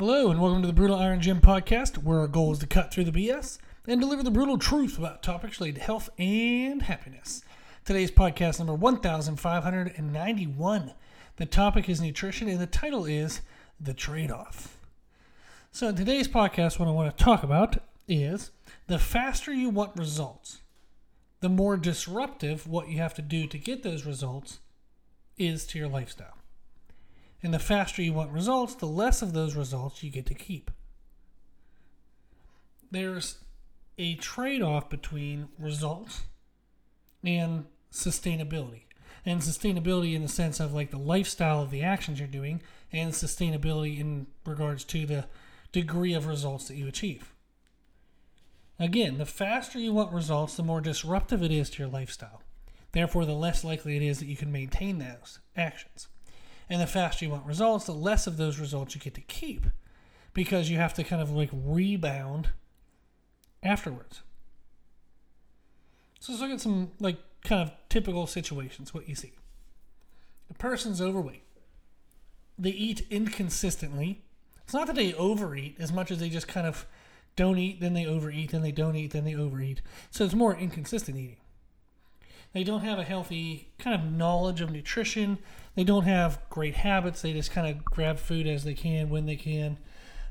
Hello, and welcome to the Brutal Iron Gym podcast, where our goal is to cut through the BS and deliver the brutal truth about topics related to health and happiness. Today's podcast number 1591. The topic is nutrition, and the title is The Trade Off. So, in today's podcast, what I want to talk about is the faster you want results, the more disruptive what you have to do to get those results is to your lifestyle. And the faster you want results, the less of those results you get to keep. There's a trade off between results and sustainability. And sustainability in the sense of like the lifestyle of the actions you're doing, and sustainability in regards to the degree of results that you achieve. Again, the faster you want results, the more disruptive it is to your lifestyle. Therefore, the less likely it is that you can maintain those actions. And the faster you want results, the less of those results you get to keep because you have to kind of like rebound afterwards. So let's look at some like kind of typical situations, what you see. A person's overweight. They eat inconsistently. It's not that they overeat as much as they just kind of don't eat, then they overeat, then they don't eat, then they overeat. So it's more inconsistent eating. They don't have a healthy kind of knowledge of nutrition. They don't have great habits. They just kind of grab food as they can when they can.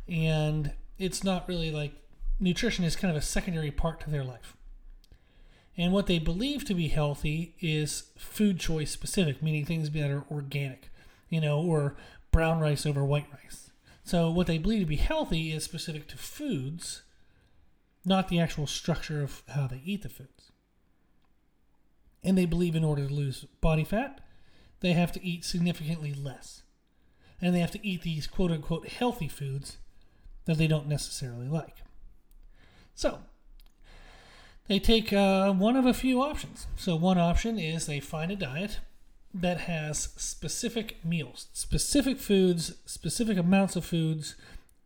And it's not really like nutrition is kind of a secondary part to their life. And what they believe to be healthy is food choice specific, meaning things that are organic, you know, or brown rice over white rice. So what they believe to be healthy is specific to foods, not the actual structure of how they eat the foods. And they believe in order to lose body fat, they have to eat significantly less. And they have to eat these quote unquote healthy foods that they don't necessarily like. So, they take uh, one of a few options. So, one option is they find a diet that has specific meals, specific foods, specific amounts of foods,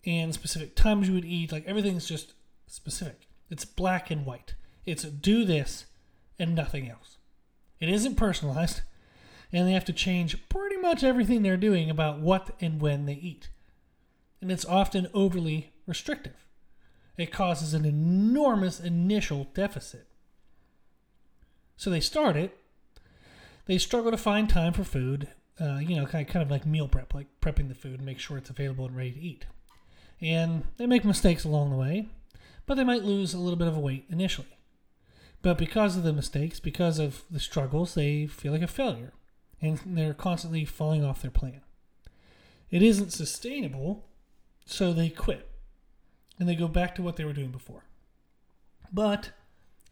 and specific times you would eat. Like everything's just specific. It's black and white. It's do this and nothing else. It isn't personalized and they have to change pretty much everything they're doing about what and when they eat. And it's often overly restrictive. It causes an enormous initial deficit. So they start it, they struggle to find time for food, uh, you know, kind of, kind of like meal prep, like prepping the food and make sure it's available and ready to eat. And they make mistakes along the way, but they might lose a little bit of weight initially. But because of the mistakes, because of the struggles, they feel like a failure and they're constantly falling off their plan. It isn't sustainable, so they quit and they go back to what they were doing before. But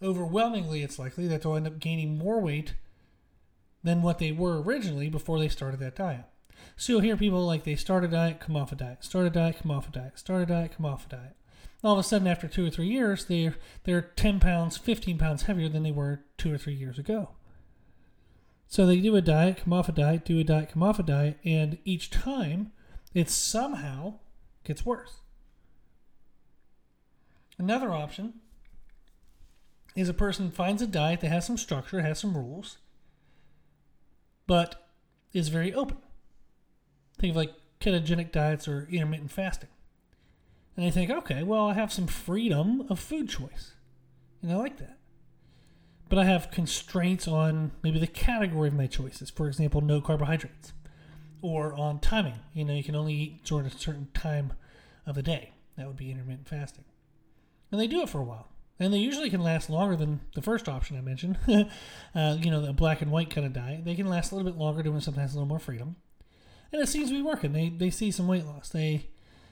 overwhelmingly, it's likely that they'll end up gaining more weight than what they were originally before they started that diet. So you'll hear people like they start a diet, come off a diet, start a diet, come off a diet, start a diet, come off a diet. All of a sudden, after two or three years, they're they're 10 pounds, 15 pounds heavier than they were two or three years ago. So they do a diet, come off a diet, do a diet, come off a diet, and each time it somehow gets worse. Another option is a person finds a diet that has some structure, has some rules, but is very open. Think of like ketogenic diets or intermittent fasting. And they think, okay, well, I have some freedom of food choice. And I like that but I have constraints on maybe the category of my choices. For example, no carbohydrates, or on timing. You know, you can only eat during a certain time of the day. That would be intermittent fasting. And they do it for a while. And they usually can last longer than the first option I mentioned. uh, you know, the black and white kind of diet. They can last a little bit longer, doing sometimes a little more freedom. And it seems to be working. They, they see some weight loss. They,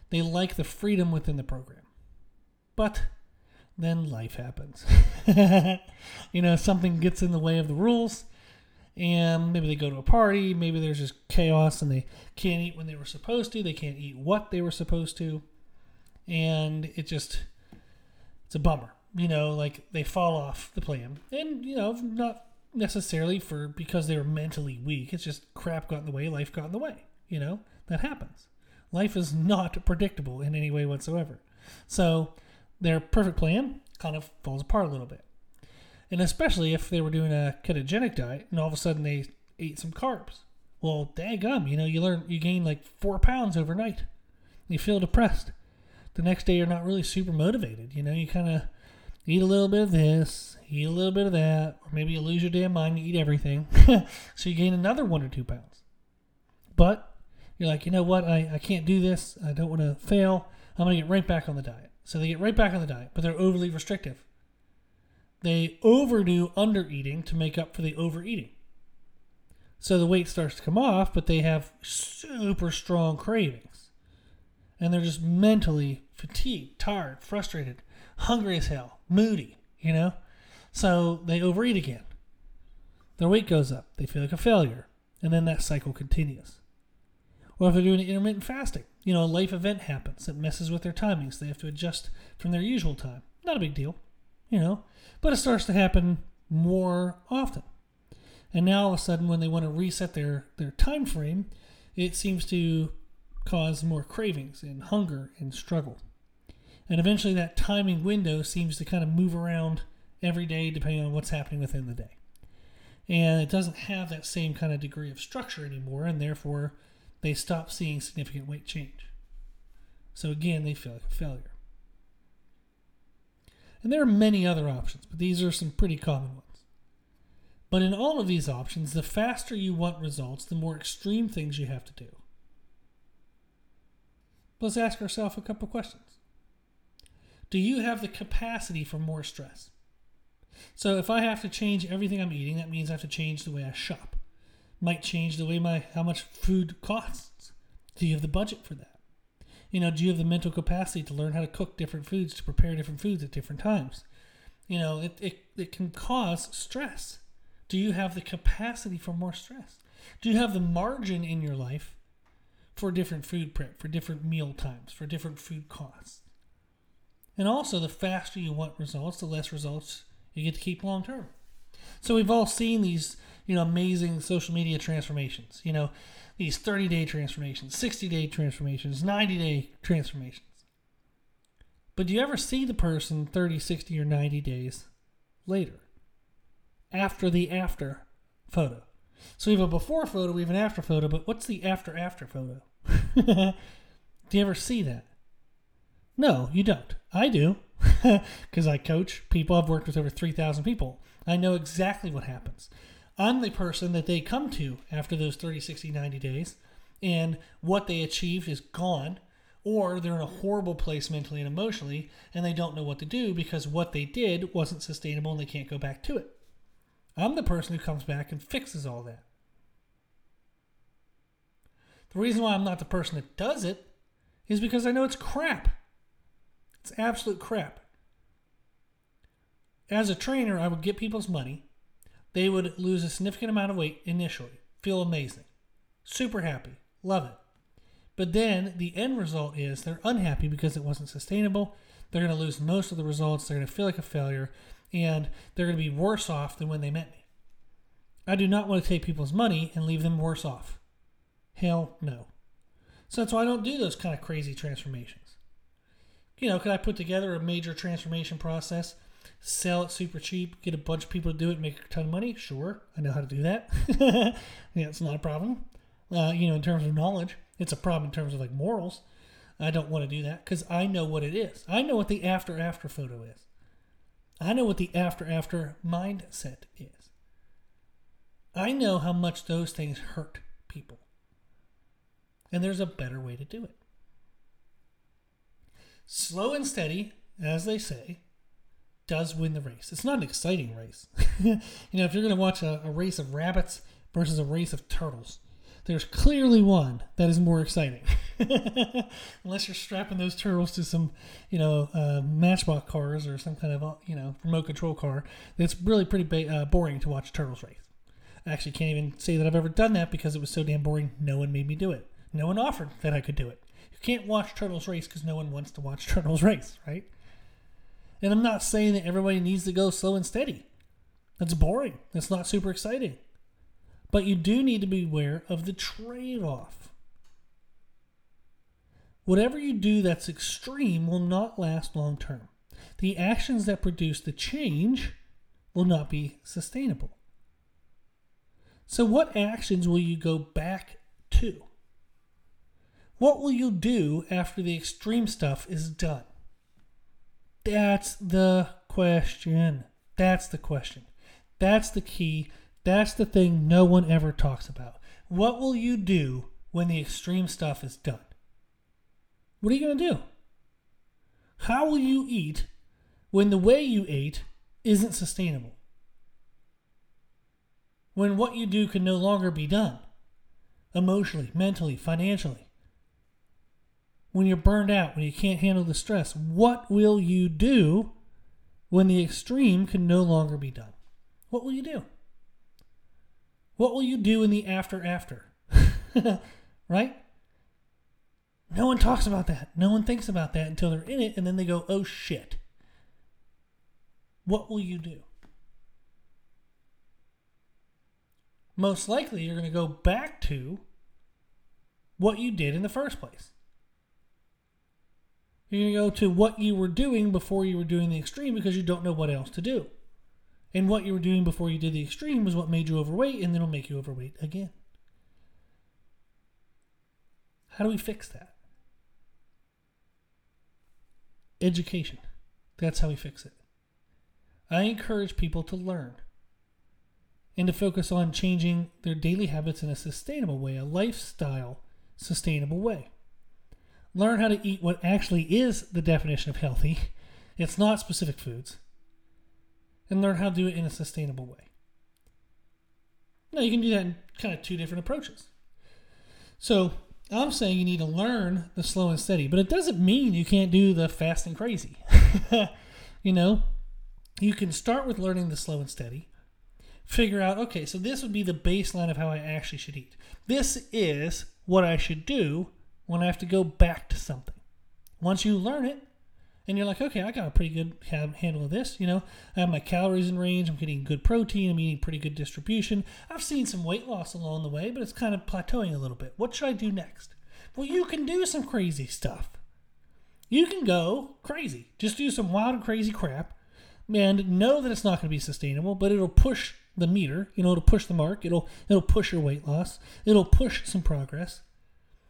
they like the freedom within the program. But then life happens. you know, something gets in the way of the rules, and maybe they go to a party, maybe there's just chaos and they can't eat when they were supposed to, they can't eat what they were supposed to, and it just, it's a bummer. You know, like they fall off the plan. And, you know, not necessarily for because they were mentally weak, it's just crap got in the way, life got in the way. You know, that happens. Life is not predictable in any way whatsoever. So, their perfect plan kind of falls apart a little bit. And especially if they were doing a ketogenic diet and all of a sudden they ate some carbs. Well, daggum, you know, you learn you gain like four pounds overnight. You feel depressed. The next day, you're not really super motivated. You know, you kind of eat a little bit of this, eat a little bit of that, or maybe you lose your damn mind and eat everything. so you gain another one or two pounds. But you're like, you know what? I, I can't do this. I don't want to fail. I'm going to get right back on the diet. So they get right back on the diet, but they're overly restrictive. They overdo under eating to make up for the overeating. So the weight starts to come off, but they have super strong cravings. And they're just mentally fatigued, tired, frustrated, hungry as hell, moody, you know? So they overeat again. Their weight goes up. They feel like a failure. And then that cycle continues. Or if they're doing intermittent fasting, you know, a life event happens that messes with their timings. They have to adjust from their usual time. Not a big deal, you know, but it starts to happen more often. And now all of a sudden, when they want to reset their, their time frame, it seems to cause more cravings and hunger and struggle. And eventually, that timing window seems to kind of move around every day depending on what's happening within the day. And it doesn't have that same kind of degree of structure anymore, and therefore, they stop seeing significant weight change. So again, they feel like a failure. And there are many other options, but these are some pretty common ones. But in all of these options, the faster you want results, the more extreme things you have to do. Let's ask ourselves a couple questions. Do you have the capacity for more stress? So if I have to change everything I'm eating, that means I have to change the way I shop. Might change the way my how much food costs. Do you have the budget for that? You know, do you have the mental capacity to learn how to cook different foods, to prepare different foods at different times? You know, it, it, it can cause stress. Do you have the capacity for more stress? Do you have the margin in your life for different food prep, for different meal times, for different food costs? And also, the faster you want results, the less results you get to keep long term. So we've all seen these, you know, amazing social media transformations. You know, these 30 day transformations, 60 day transformations, 90 day transformations. But do you ever see the person 30, 60, or 90 days later? after the after photo. So we have a before photo, we have an after photo, but what's the after after photo? do you ever see that? No, you don't. I do. Because I coach people. I've worked with over 3,000 people. I know exactly what happens. I'm the person that they come to after those 30, 60, 90 days, and what they achieved is gone, or they're in a horrible place mentally and emotionally, and they don't know what to do because what they did wasn't sustainable and they can't go back to it. I'm the person who comes back and fixes all that. The reason why I'm not the person that does it is because I know it's crap. It's absolute crap. As a trainer, I would get people's money. They would lose a significant amount of weight initially, feel amazing, super happy, love it. But then the end result is they're unhappy because it wasn't sustainable. They're going to lose most of the results. They're going to feel like a failure and they're going to be worse off than when they met me. I do not want to take people's money and leave them worse off. Hell no. So that's why I don't do those kind of crazy transformations. You know, could I put together a major transformation process, sell it super cheap, get a bunch of people to do it, make a ton of money? Sure, I know how to do that. yeah, it's not a problem. Uh, you know, in terms of knowledge, it's a problem in terms of like morals. I don't want to do that because I know what it is. I know what the after after photo is. I know what the after after mindset is. I know how much those things hurt people. And there's a better way to do it. Slow and steady, as they say, does win the race. It's not an exciting race. you know, if you're going to watch a, a race of rabbits versus a race of turtles, there's clearly one that is more exciting. Unless you're strapping those turtles to some, you know, uh, Matchbox cars or some kind of, uh, you know, remote control car, it's really pretty ba- uh, boring to watch turtles race. I actually can't even say that I've ever done that because it was so damn boring. No one made me do it. No one offered that I could do it. You can't watch turtles race because no one wants to watch turtles race, right? And I'm not saying that everybody needs to go slow and steady. That's boring. That's not super exciting. But you do need to be aware of the trade off. Whatever you do that's extreme will not last long term. The actions that produce the change will not be sustainable. So, what actions will you go back to? What will you do after the extreme stuff is done? That's the question. That's the question. That's the key. That's the thing no one ever talks about. What will you do when the extreme stuff is done? What are you going to do? How will you eat when the way you ate isn't sustainable? When what you do can no longer be done emotionally, mentally, financially? When you're burned out, when you can't handle the stress, what will you do when the extreme can no longer be done? What will you do? What will you do in the after after? right? No one talks about that. No one thinks about that until they're in it and then they go, oh shit. What will you do? Most likely, you're going to go back to what you did in the first place. You're going to go to what you were doing before you were doing the extreme because you don't know what else to do. And what you were doing before you did the extreme was what made you overweight, and then it'll make you overweight again. How do we fix that? Education. That's how we fix it. I encourage people to learn and to focus on changing their daily habits in a sustainable way, a lifestyle sustainable way. Learn how to eat what actually is the definition of healthy. It's not specific foods. And learn how to do it in a sustainable way. Now, you can do that in kind of two different approaches. So, I'm saying you need to learn the slow and steady, but it doesn't mean you can't do the fast and crazy. you know, you can start with learning the slow and steady, figure out, okay, so this would be the baseline of how I actually should eat. This is what I should do when I have to go back to something. Once you learn it, and you're like, okay, I got a pretty good handle of this. You know, I have my calories in range. I'm getting good protein. I'm eating pretty good distribution. I've seen some weight loss along the way, but it's kind of plateauing a little bit. What should I do next? Well, you can do some crazy stuff. You can go crazy. Just do some wild and crazy crap and know that it's not going to be sustainable, but it'll push the meter. You know, it'll push the mark. It'll it'll push your weight loss. It'll push some progress.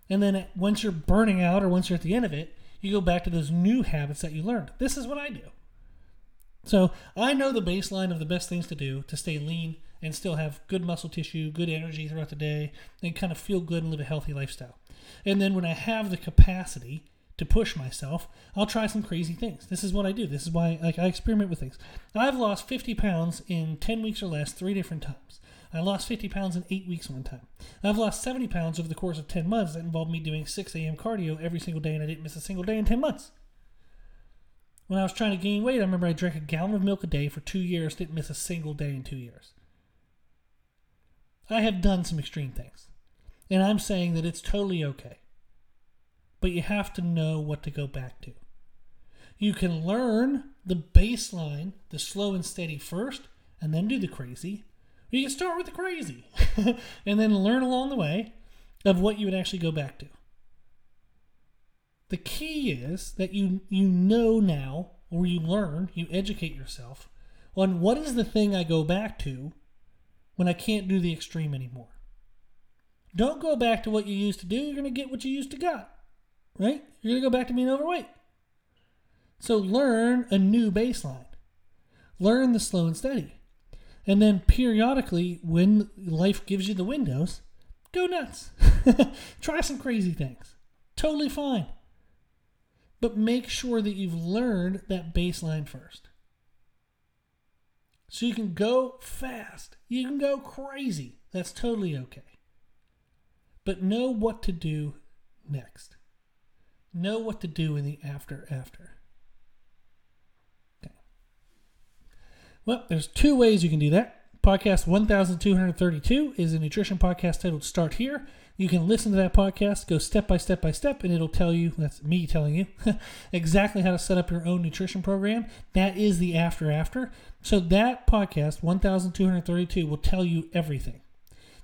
And then once you're burning out or once you're at the end of it, you go back to those new habits that you learned. This is what I do. So I know the baseline of the best things to do to stay lean and still have good muscle tissue, good energy throughout the day, and kind of feel good and live a healthy lifestyle. And then when I have the capacity to push myself, I'll try some crazy things. This is what I do. This is why like I experiment with things. I've lost 50 pounds in 10 weeks or less three different times. I lost 50 pounds in eight weeks one time. I've lost 70 pounds over the course of 10 months that involved me doing 6 a.m. cardio every single day, and I didn't miss a single day in 10 months. When I was trying to gain weight, I remember I drank a gallon of milk a day for two years, didn't miss a single day in two years. I have done some extreme things, and I'm saying that it's totally okay. But you have to know what to go back to. You can learn the baseline, the slow and steady first, and then do the crazy you can start with the crazy and then learn along the way of what you would actually go back to. The key is that you you know now or you learn, you educate yourself on what is the thing I go back to when I can't do the extreme anymore. Don't go back to what you used to do, you're going to get what you used to got. Right? You're going to go back to being overweight. So learn a new baseline. Learn the slow and steady. And then periodically, when life gives you the windows, go nuts. Try some crazy things. Totally fine. But make sure that you've learned that baseline first. So you can go fast. You can go crazy. That's totally okay. But know what to do next. Know what to do in the after after. Okay. Well, there's two ways you can do that. Podcast 1232 is a nutrition podcast titled Start Here. You can listen to that podcast, go step by step by step, and it'll tell you that's me telling you exactly how to set up your own nutrition program. That is the after after. So, that podcast, 1232, will tell you everything.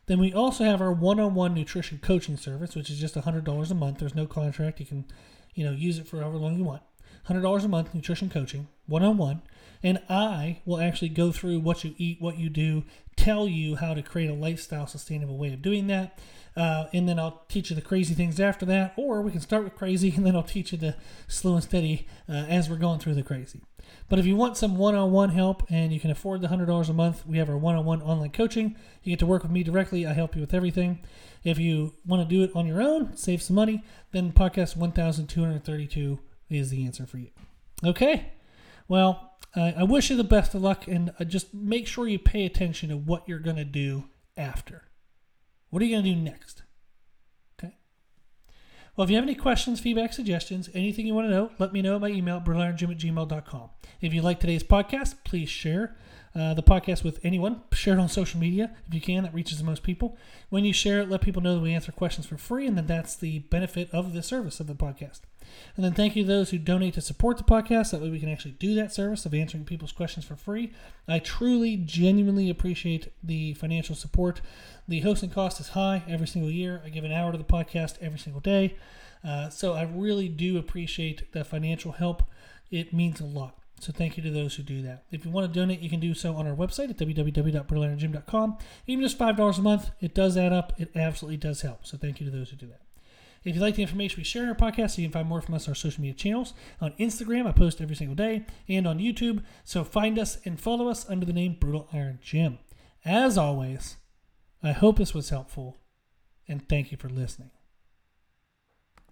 Then we also have our one on one nutrition coaching service, which is just $100 a month. There's no contract. You can, you know, use it for however long you want. $100 a month nutrition coaching, one on one and I will actually go through what you eat, what you do, tell you how to create a lifestyle sustainable way of doing that. Uh, and then I'll teach you the crazy things after that, or we can start with crazy and then I'll teach you the slow and steady uh, as we're going through the crazy. But if you want some one on one help and you can afford the $100 a month, we have our one on one online coaching. You get to work with me directly. I help you with everything. If you want to do it on your own, save some money, then podcast 1232 is the answer for you. Okay. Well, I wish you the best of luck and uh, just make sure you pay attention to what you're going to do after. What are you going to do next? Okay. Well, if you have any questions, feedback, suggestions, anything you want to know, let me know by email, brutalirongym at gmail.com. If you like today's podcast, please share uh, the podcast with anyone. Share it on social media if you can. That reaches the most people. When you share it, let people know that we answer questions for free, and that that's the benefit of the service of the podcast. And then thank you to those who donate to support the podcast. That way we can actually do that service of answering people's questions for free. I truly, genuinely appreciate the financial support. The hosting cost is high every single year. I give an hour to the podcast every single day. Uh, so I really do appreciate the financial help. It means a lot. So thank you to those who do that. If you want to donate, you can do so on our website at www.brutalirongym.com. Even just $5 a month, it does add up. It absolutely does help. So thank you to those who do that. If you like the information we share in our podcast, you can find more from us on our social media channels. On Instagram, I post every single day, and on YouTube. So find us and follow us under the name Brutal Iron Gym. As always, I hope this was helpful, and thank you for listening.